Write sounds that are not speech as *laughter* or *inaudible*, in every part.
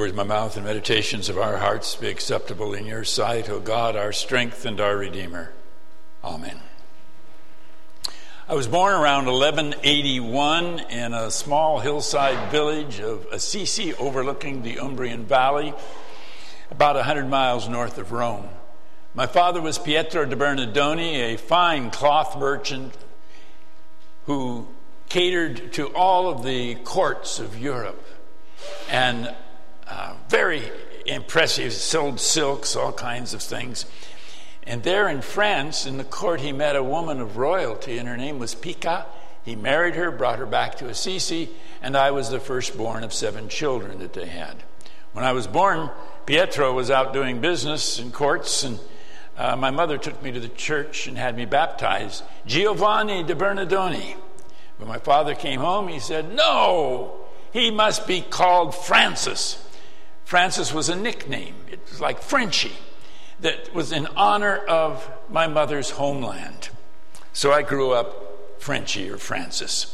words my mouth and meditations of our hearts be acceptable in your sight, O God, our strength and our Redeemer. Amen. I was born around 1181 in a small hillside village of Assisi overlooking the Umbrian Valley, about 100 miles north of Rome. My father was Pietro de Bernardoni, a fine cloth merchant who catered to all of the courts of Europe and very impressive, sold silks, all kinds of things. And there in France, in the court, he met a woman of royalty, and her name was Pica. He married her, brought her back to Assisi, and I was the firstborn of seven children that they had. When I was born, Pietro was out doing business in courts, and uh, my mother took me to the church and had me baptized, Giovanni de Bernardoni. When my father came home, he said, No, he must be called Francis. Francis was a nickname, it was like Frenchy that was in honor of my mother's homeland. So I grew up Frenchy or Francis.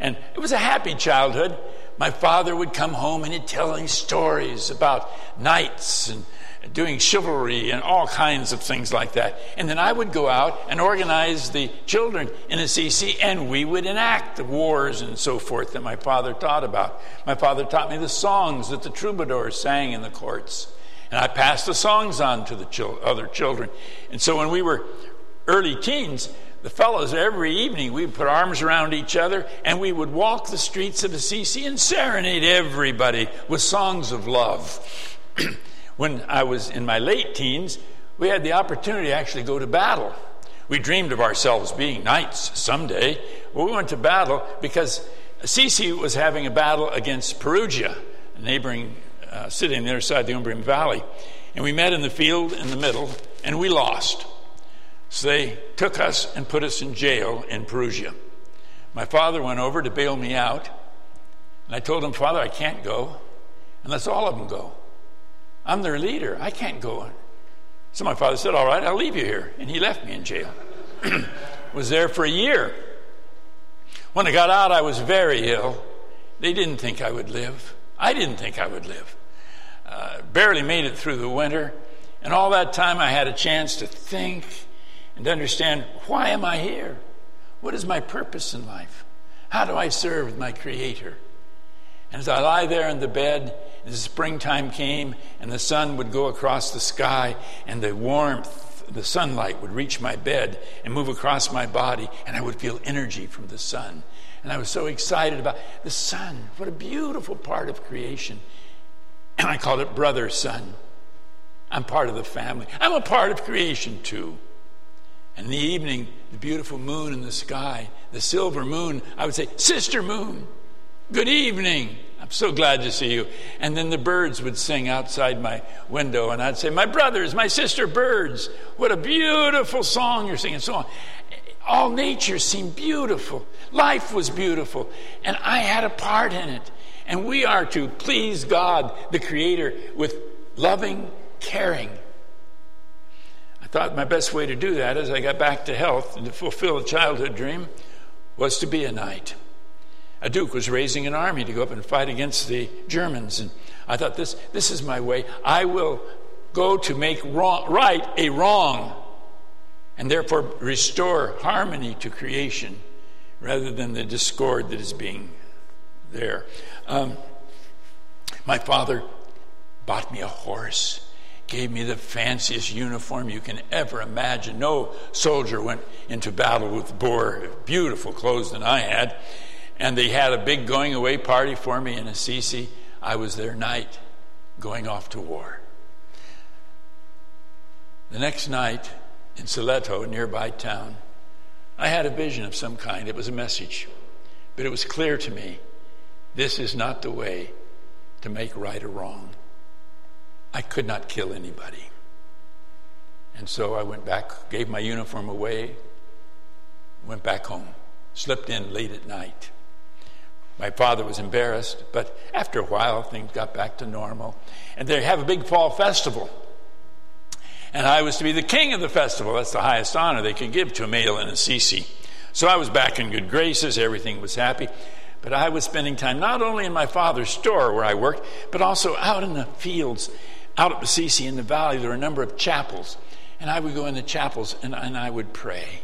And it was a happy childhood. My father would come home and he'd tell me stories about knights and doing chivalry and all kinds of things like that. And then I would go out and organize the children in Assisi, and we would enact the wars and so forth that my father taught about. My father taught me the songs that the troubadours sang in the courts. And I passed the songs on to the other children. And so when we were early teens, the fellows every evening we would put arms around each other and we would walk the streets of Assisi and serenade everybody with songs of love. *clears throat* when I was in my late teens, we had the opportunity to actually go to battle. We dreamed of ourselves being knights someday. Well, we went to battle because Assisi was having a battle against Perugia, a neighboring uh, the other side of the Umbrian Valley. And we met in the field in the middle, and we lost. So they took us and put us in jail in Perugia. My father went over to bail me out, and I told him, Father, I can't go unless all of them go. I'm their leader. I can't go. So my father said, All right, I'll leave you here. And he left me in jail. *clears throat* was there for a year. When I got out, I was very ill. They didn't think I would live. I didn't think I would live. Uh, barely made it through the winter. And all that time, I had a chance to think and to understand why am I here? What is my purpose in life? How do I serve my Creator? And as I lie there in the bed, the springtime came and the sun would go across the sky and the warmth, the sunlight would reach my bed and move across my body, and I would feel energy from the sun. And I was so excited about the sun. What a beautiful part of creation. And I called it brother sun. I'm part of the family. I'm a part of creation too. And in the evening, the beautiful moon in the sky, the silver moon, I would say, Sister Moon, good evening. I'm so glad to see you. And then the birds would sing outside my window, and I'd say, My brothers, my sister birds, what a beautiful song you're singing, so on. All nature seemed beautiful. Life was beautiful. And I had a part in it. And we are to please God, the Creator, with loving, caring. I thought my best way to do that as I got back to health and to fulfill a childhood dream was to be a knight. A duke was raising an army to go up and fight against the Germans. And I thought, this, this is my way. I will go to make wrong, right a wrong and therefore restore harmony to creation rather than the discord that is being there. Um, my father bought me a horse, gave me the fanciest uniform you can ever imagine. No soldier went into battle with more beautiful clothes than I had. And they had a big going away party for me in Assisi. I was their knight going off to war. The next night in Spoleto, a nearby town, I had a vision of some kind. It was a message. But it was clear to me this is not the way to make right or wrong. I could not kill anybody. And so I went back, gave my uniform away, went back home, slipped in late at night. My father was embarrassed, but after a while, things got back to normal. And they have a big fall festival. And I was to be the king of the festival. That's the highest honor they could give to a male in Assisi. So I was back in good graces. Everything was happy. but I was spending time not only in my father's store where I worked, but also out in the fields, out at Assisi in the valley. There were a number of chapels. And I would go in the chapels and, and I would pray,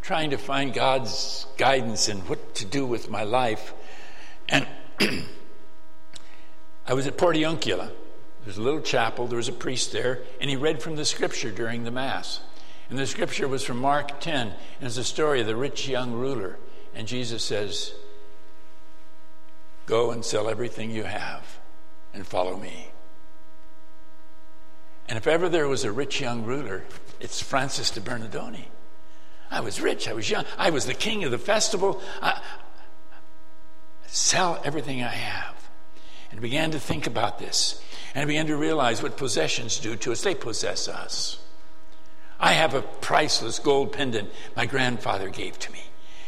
trying to find God's guidance in what to do with my life. And *clears throat* I was at Portiuncula. There's a little chapel, there was a priest there, and he read from the scripture during the Mass. And the scripture was from Mark 10, and it's a story of the rich young ruler. And Jesus says, Go and sell everything you have and follow me. And if ever there was a rich young ruler, it's Francis de Bernardoni. I was rich, I was young, I was the king of the festival. I, sell everything I have. And began to think about this. And began to realize what possessions do to us. They possess us. I have a priceless gold pendant my grandfather gave to me.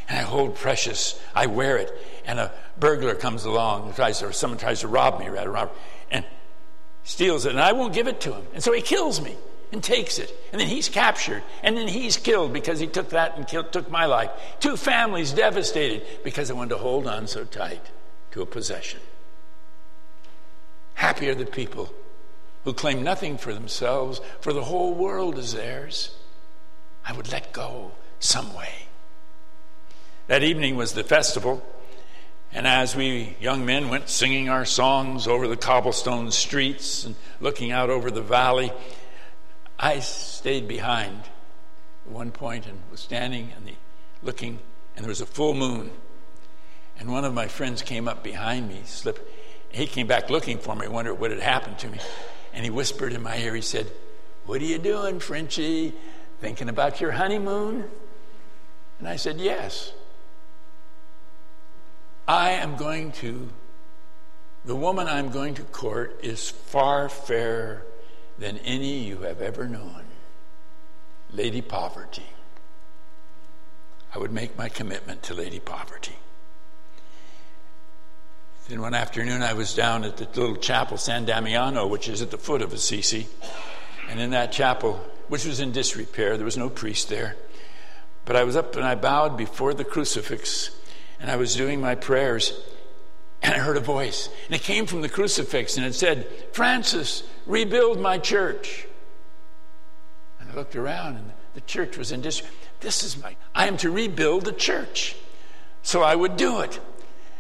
And I hold precious. I wear it. And a burglar comes along, and tries to, or someone tries to rob me, rather, rob, and steals it. And I won't give it to him. And so he kills me and takes it. And then he's captured. And then he's killed because he took that and killed, took my life. Two families devastated because I wanted to hold on so tight to a possession. Happy are the people who claim nothing for themselves, for the whole world is theirs. I would let go some way. That evening was the festival, and as we young men went singing our songs over the cobblestone streets and looking out over the valley, I stayed behind at one point and was standing and looking, and there was a full moon. And one of my friends came up behind me, slipped. He came back looking for me, wondered what had happened to me. And he whispered in my ear, he said, What are you doing, Frenchie? Thinking about your honeymoon? And I said, Yes. I am going to, the woman I'm going to court is far fairer than any you have ever known. Lady Poverty. I would make my commitment to Lady Poverty. Then one afternoon, I was down at the little chapel, San Damiano, which is at the foot of Assisi. And in that chapel, which was in disrepair, there was no priest there. But I was up and I bowed before the crucifix and I was doing my prayers. And I heard a voice. And it came from the crucifix and it said, Francis, rebuild my church. And I looked around and the church was in disrepair. This is my, I am to rebuild the church. So I would do it.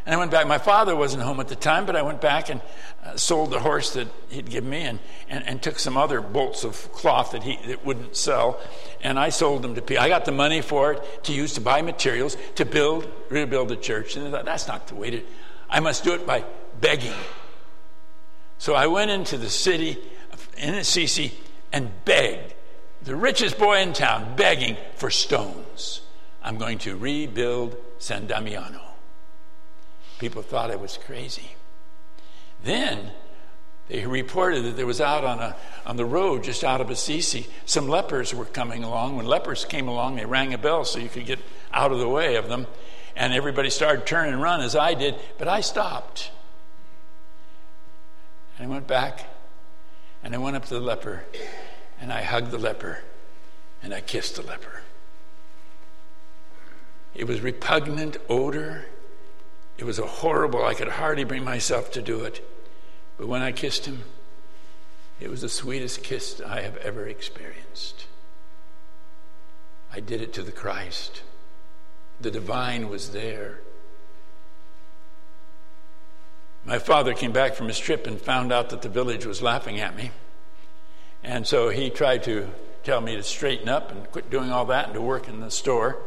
And I went back. My father wasn't home at the time, but I went back and uh, sold the horse that he'd given me and, and, and, took some other bolts of cloth that he that wouldn't sell. And I sold them to people. I got the money for it to use to buy materials to build, rebuild the church. And I thought, that's not the way to I must do it by begging. So I went into the city in Assisi and begged, the richest boy in town, begging for stones. I'm going to rebuild San Damiano. People thought I was crazy. Then they reported that there was out on, a, on the road just out of Assisi, some lepers were coming along. When lepers came along, they rang a bell so you could get out of the way of them. And everybody started turn and run as I did, but I stopped. And I went back and I went up to the leper and I hugged the leper and I kissed the leper. It was repugnant odor it was a horrible, I could hardly bring myself to do it. But when I kissed him, it was the sweetest kiss I have ever experienced. I did it to the Christ. The divine was there. My father came back from his trip and found out that the village was laughing at me. And so he tried to tell me to straighten up and quit doing all that and to work in the store.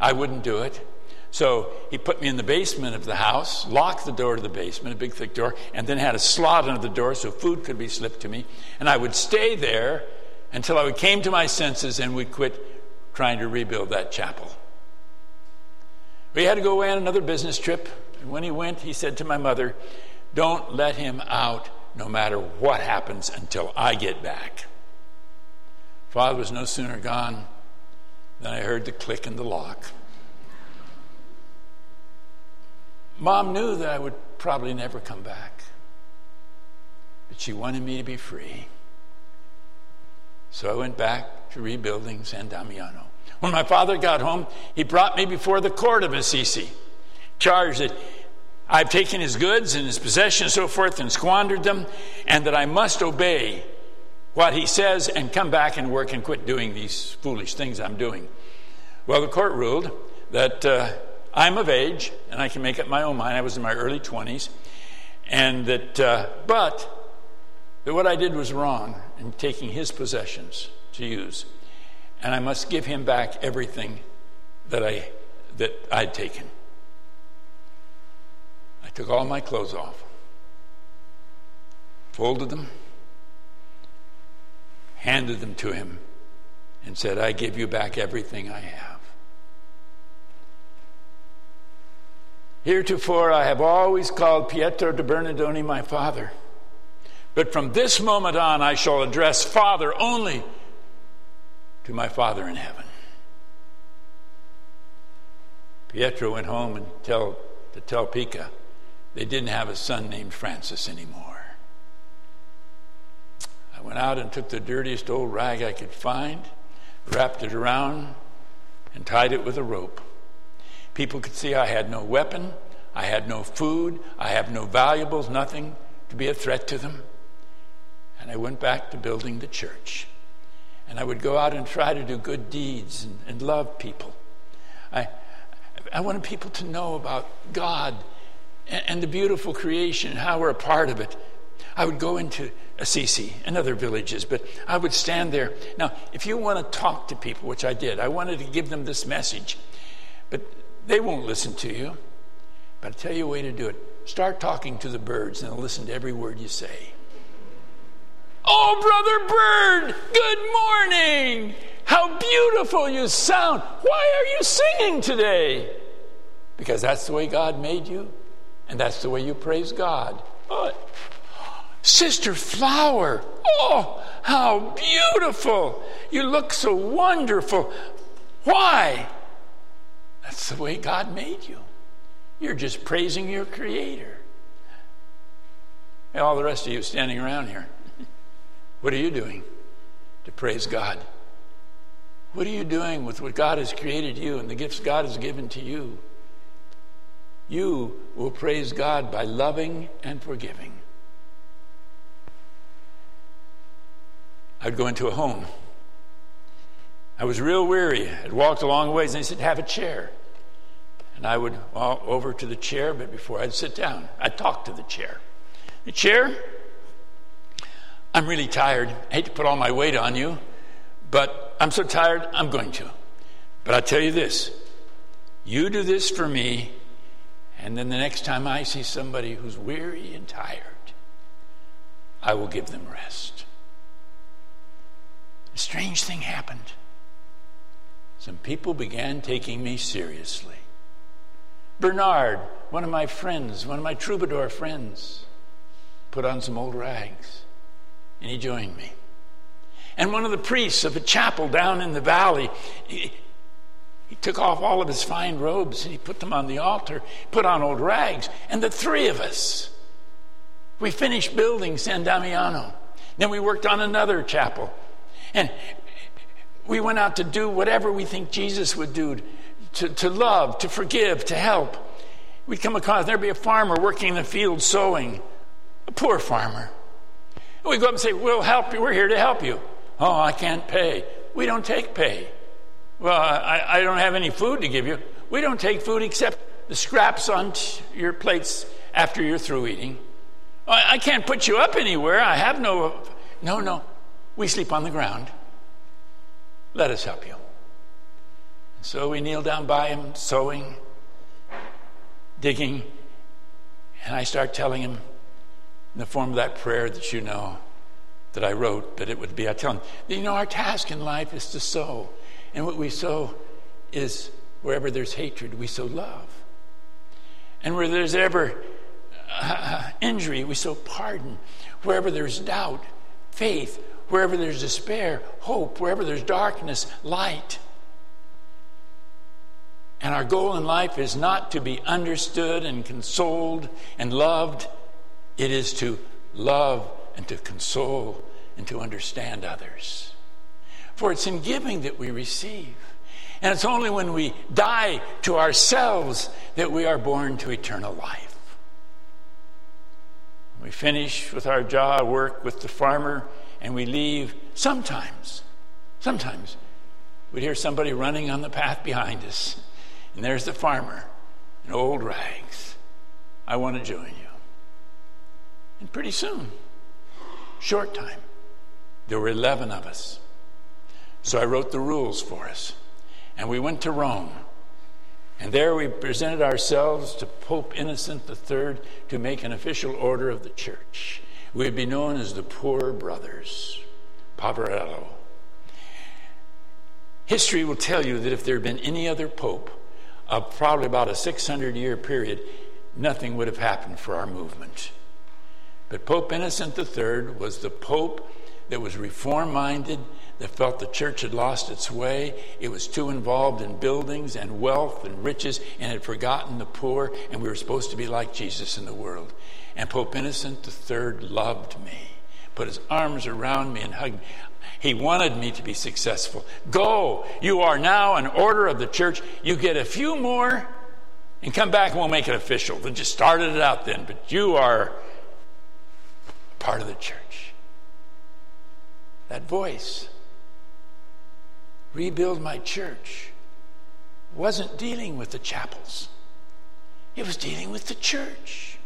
I wouldn't do it. So he put me in the basement of the house, locked the door to the basement, a big thick door, and then had a slot under the door so food could be slipped to me. And I would stay there until I came to my senses and would quit trying to rebuild that chapel. We had to go away on another business trip. And when he went, he said to my mother, Don't let him out no matter what happens until I get back. Father was no sooner gone than I heard the click in the lock. Mom knew that I would probably never come back, but she wanted me to be free. So I went back to rebuilding San Damiano. When my father got home, he brought me before the court of Assisi, charged that I've taken his goods and his possessions so forth and squandered them, and that I must obey what he says and come back and work and quit doing these foolish things I'm doing. Well, the court ruled that uh, I'm of age and I can make up my own mind. I was in my early 20s, and that, uh, but that what I did was wrong in taking his possessions to use, and I must give him back everything that I that I'd taken. I took all my clothes off, folded them, handed them to him, and said, I give you back everything I have. Heretofore, I have always called Pietro de Bernardoni my father. But from this moment on, I shall address Father only to my Father in heaven. Pietro went home and tell, to tell Pica they didn't have a son named Francis anymore. I went out and took the dirtiest old rag I could find, wrapped it around, and tied it with a rope. People could see I had no weapon, I had no food, I have no valuables, nothing to be a threat to them. And I went back to building the church. And I would go out and try to do good deeds and, and love people. I, I wanted people to know about God and, and the beautiful creation, and how we're a part of it. I would go into Assisi and other villages, but I would stand there. Now, if you want to talk to people, which I did, I wanted to give them this message, but they won't listen to you. But I'll tell you a way to do it. Start talking to the birds and they'll listen to every word you say. Oh, Brother Bird, good morning. How beautiful you sound. Why are you singing today? Because that's the way God made you. And that's the way you praise God. Oh, Sister Flower, oh, how beautiful. You look so wonderful. Why? That's the way God made you. You're just praising your Creator. And all the rest of you standing around here, what are you doing to praise God? What are you doing with what God has created you and the gifts God has given to you? you will praise God by loving and forgiving. I'd go into a home. I was real weary. I'd walked a long ways, and they said, Have a chair. And I would walk over to the chair, but before I'd sit down, I'd talk to the chair. The chair, I'm really tired. I hate to put all my weight on you, but I'm so tired, I'm going to. But I'll tell you this you do this for me, and then the next time I see somebody who's weary and tired, I will give them rest. A strange thing happened. Some people began taking me seriously. Bernard, one of my friends, one of my troubadour friends, put on some old rags and he joined me. And one of the priests of a chapel down in the valley, he, he took off all of his fine robes and he put them on the altar, put on old rags, and the three of us, we finished building San Damiano. Then we worked on another chapel. And we went out to do whatever we think Jesus would do to, to love, to forgive, to help. We'd come across, there'd be a farmer working in the field sowing, a poor farmer. We go up and say, We'll help you, we're here to help you. Oh, I can't pay. We don't take pay. Well, I, I don't have any food to give you. We don't take food except the scraps on t- your plates after you're through eating. I, I can't put you up anywhere. I have no. No, no. We sleep on the ground. Let us help you. So we kneel down by him, sowing, digging, and I start telling him in the form of that prayer that you know that I wrote that it would be. I tell him, you know, our task in life is to sow. And what we sow is wherever there's hatred, we sow love. And where there's ever uh, injury, we sow pardon. Wherever there's doubt, faith. Wherever there's despair, hope. Wherever there's darkness, light. And our goal in life is not to be understood and consoled and loved, it is to love and to console and to understand others. For it's in giving that we receive. And it's only when we die to ourselves that we are born to eternal life. We finish with our job, work with the farmer, and we leave. Sometimes, sometimes, we'd hear somebody running on the path behind us, and there's the farmer in old rags. I want to join you. And pretty soon, short time, there were 11 of us. So I wrote the rules for us. And we went to Rome. And there we presented ourselves to Pope Innocent III to make an official order of the church. We would be known as the Poor Brothers, Poverello. History will tell you that if there had been any other pope of probably about a 600 year period, nothing would have happened for our movement. But Pope Innocent III was the pope that was reform minded, that felt the church had lost its way. It was too involved in buildings and wealth and riches and had forgotten the poor, and we were supposed to be like Jesus in the world. And Pope Innocent III loved me, put his arms around me and hugged me. He wanted me to be successful. Go, you are now an order of the church. You get a few more and come back and we'll make it official. They just started it out then, but you are part of the church. That voice rebuild my church wasn't dealing with the chapels, it was dealing with the church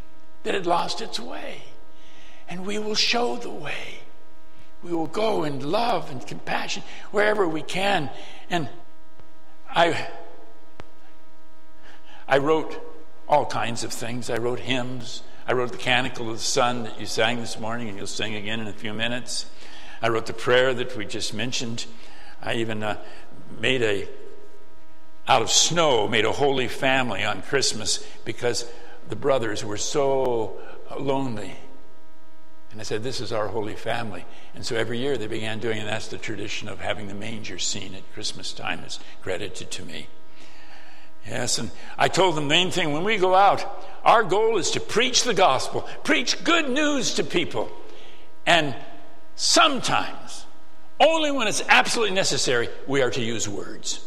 that had lost its way. And we will show the way. We will go in love and compassion wherever we can. And I, I wrote all kinds of things. I wrote hymns. I wrote the Canticle of the Sun that you sang this morning, and you'll sing again in a few minutes. I wrote the prayer that we just mentioned. I even uh, made a, out of snow, made a holy family on Christmas because the brothers were so lonely. And I said, This is our holy family. And so every year they began doing, and that's the tradition of having the manger scene at Christmas time is credited to me. Yes, and I told them the main thing when we go out, our goal is to preach the gospel, preach good news to people. And sometimes only when it's absolutely necessary, we are to use words.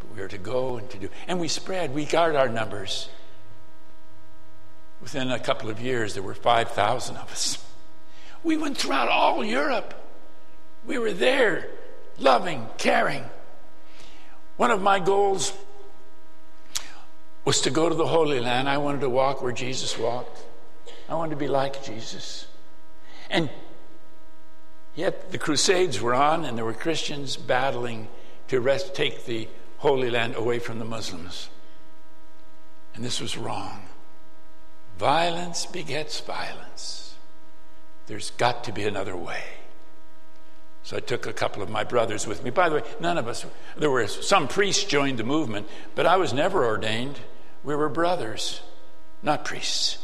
But we are to go and to do. And we spread, we guard our numbers. Within a couple of years, there were 5,000 of us. We went throughout all Europe. We were there, loving, caring. One of my goals was to go to the Holy Land. I wanted to walk where Jesus walked, I wanted to be like Jesus. And Yet the Crusades were on, and there were Christians battling to rest, take the Holy Land away from the Muslims. And this was wrong. Violence begets violence. There's got to be another way. So I took a couple of my brothers with me. By the way, none of us, there were some priests joined the movement, but I was never ordained. We were brothers, not priests.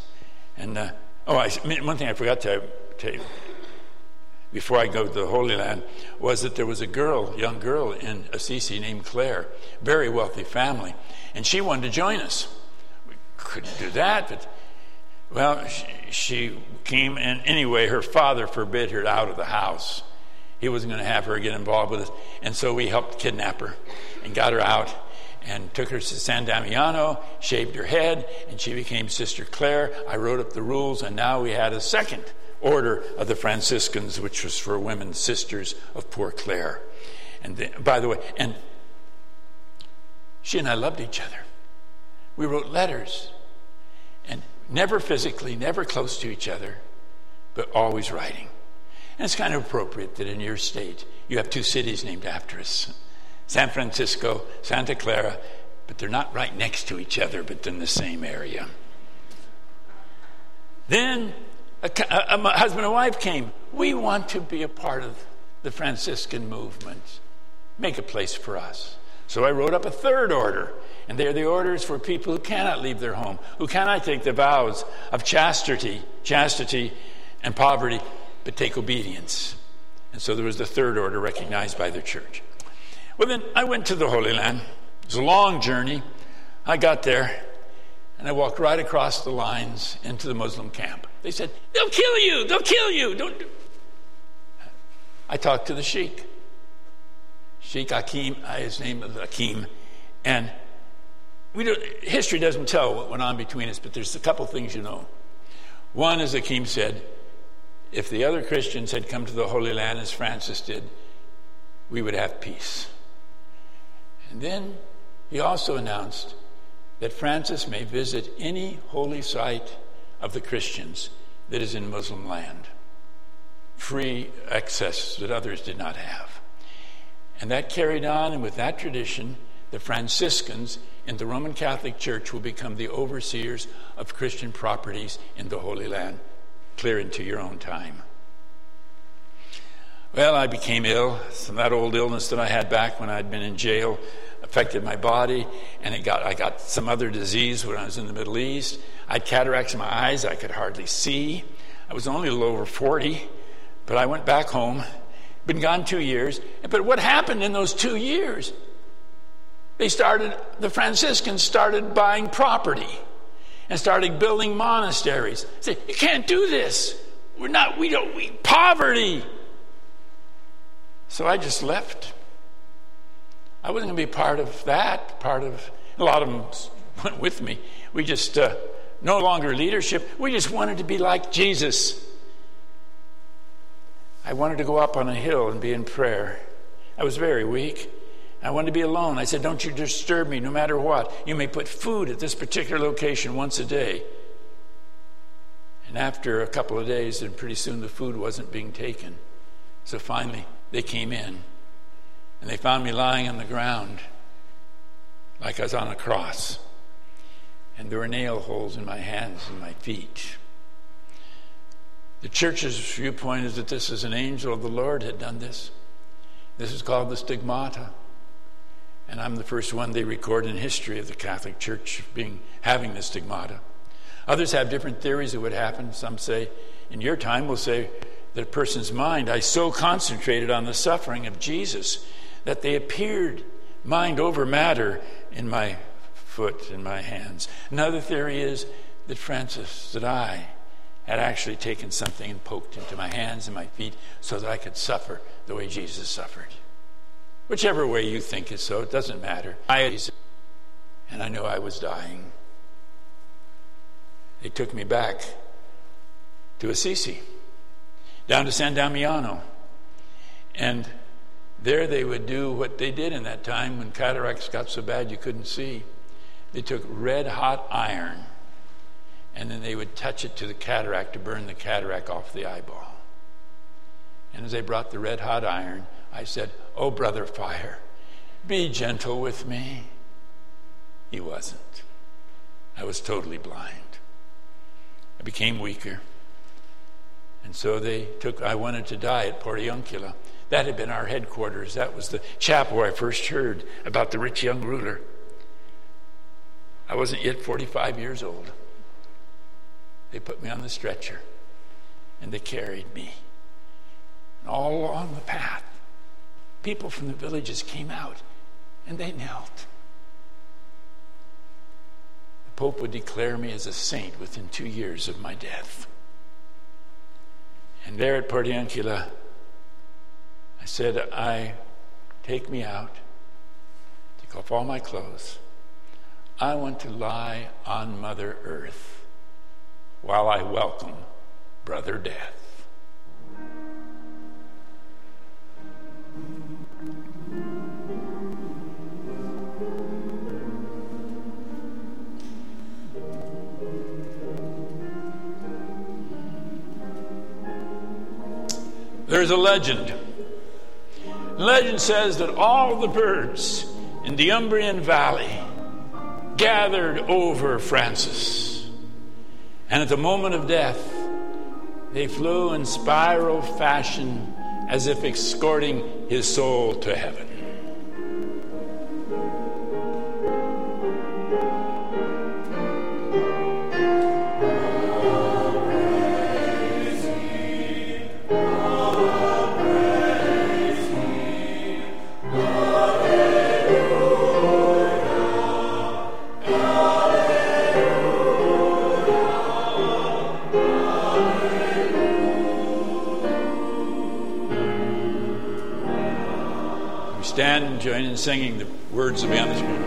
And, uh, oh, I, one thing I forgot to tell you before I go to the Holy Land was that there was a girl, young girl in Assisi named Clare, very wealthy family, and she wanted to join us. We couldn't do that, but well, she, she came, and anyway, her father forbid her out of the house. He wasn't going to have her get involved with us, and so we helped kidnap her and got her out and took her to San Damiano, shaved her head, and she became Sister Clare. I wrote up the rules, and now we had a second order of the Franciscans, which was for women sisters of poor Clare. And the, by the way, and she and I loved each other. We wrote letters, and never physically, never close to each other, but always writing. And it's kind of appropriate that in your state you have two cities named after us San Francisco, Santa Clara, but they're not right next to each other, but in the same area. Then a, a, a husband and wife came. We want to be a part of the Franciscan movement. Make a place for us. So I wrote up a third order, and they're the orders for people who cannot leave their home, who cannot take the vows of chastity, chastity and poverty, but take obedience. And so there was the third order recognized by the church. Then I went to the Holy Land. It was a long journey. I got there, and I walked right across the lines into the Muslim camp. They said, They'll kill you, they'll kill you. Don't do. I talked to the sheikh. Sheikh Hakim, uh, his name is Akim, and we do, history doesn't tell what went on between us, but there's a couple things you know. One, as Akim said, if the other Christians had come to the Holy Land as Francis did, we would have peace. And then he also announced that Francis may visit any holy site of the Christians that is in Muslim land. Free access that others did not have. And that carried on, and with that tradition, the Franciscans in the Roman Catholic Church will become the overseers of Christian properties in the Holy Land. Clear into your own time. Well, I became ill. Some that old illness that I had back when I'd been in jail affected my body, and it got I got some other disease when I was in the Middle East. I had cataracts in my eyes; I could hardly see. I was only a little over forty, but I went back home. Been gone two years, but what happened in those two years? They started, the Franciscans started buying property and started building monasteries. Say, you can't do this. We're not, we don't, we, poverty. So I just left. I wasn't going to be part of that, part of, a lot of them went with me. We just, uh, no longer leadership. We just wanted to be like Jesus. I wanted to go up on a hill and be in prayer. I was very weak. I wanted to be alone. I said, Don't you disturb me no matter what. You may put food at this particular location once a day. And after a couple of days, and pretty soon the food wasn't being taken. So finally, they came in and they found me lying on the ground like I was on a cross. And there were nail holes in my hands and my feet. The church's viewpoint is that this is an angel of the Lord had done this. This is called the stigmata. And I'm the first one they record in history of the Catholic Church being having the stigmata. Others have different theories of what happened. Some say, in your time, will say that a person's mind, I so concentrated on the suffering of Jesus that they appeared mind over matter in my foot and my hands. Another theory is that Francis, that I, had actually taken something and poked into my hands and my feet so that I could suffer the way Jesus suffered. Whichever way you think is so, it doesn't matter. I, and I knew I was dying. They took me back to Assisi, down to San Damiano. And there they would do what they did in that time when cataracts got so bad you couldn't see. They took red hot iron and then they would touch it to the cataract to burn the cataract off the eyeball. And as they brought the red hot iron, I said, Oh, brother fire, be gentle with me. He wasn't. I was totally blind. I became weaker. And so they took, I wanted to die at Portiuncula. That had been our headquarters. That was the chapel where I first heard about the rich young ruler. I wasn't yet 45 years old. They put me on the stretcher and they carried me. And all along the path, people from the villages came out and they knelt. The Pope would declare me as a saint within two years of my death. And there at Portiuncula, I said, I take me out, take off all my clothes. I want to lie on Mother Earth while I welcome Brother Death. There's a legend. Legend says that all the birds in the Umbrian Valley gathered over Francis. And at the moment of death, they flew in spiral fashion as if escorting his soul to heaven. Singing. The words the screen.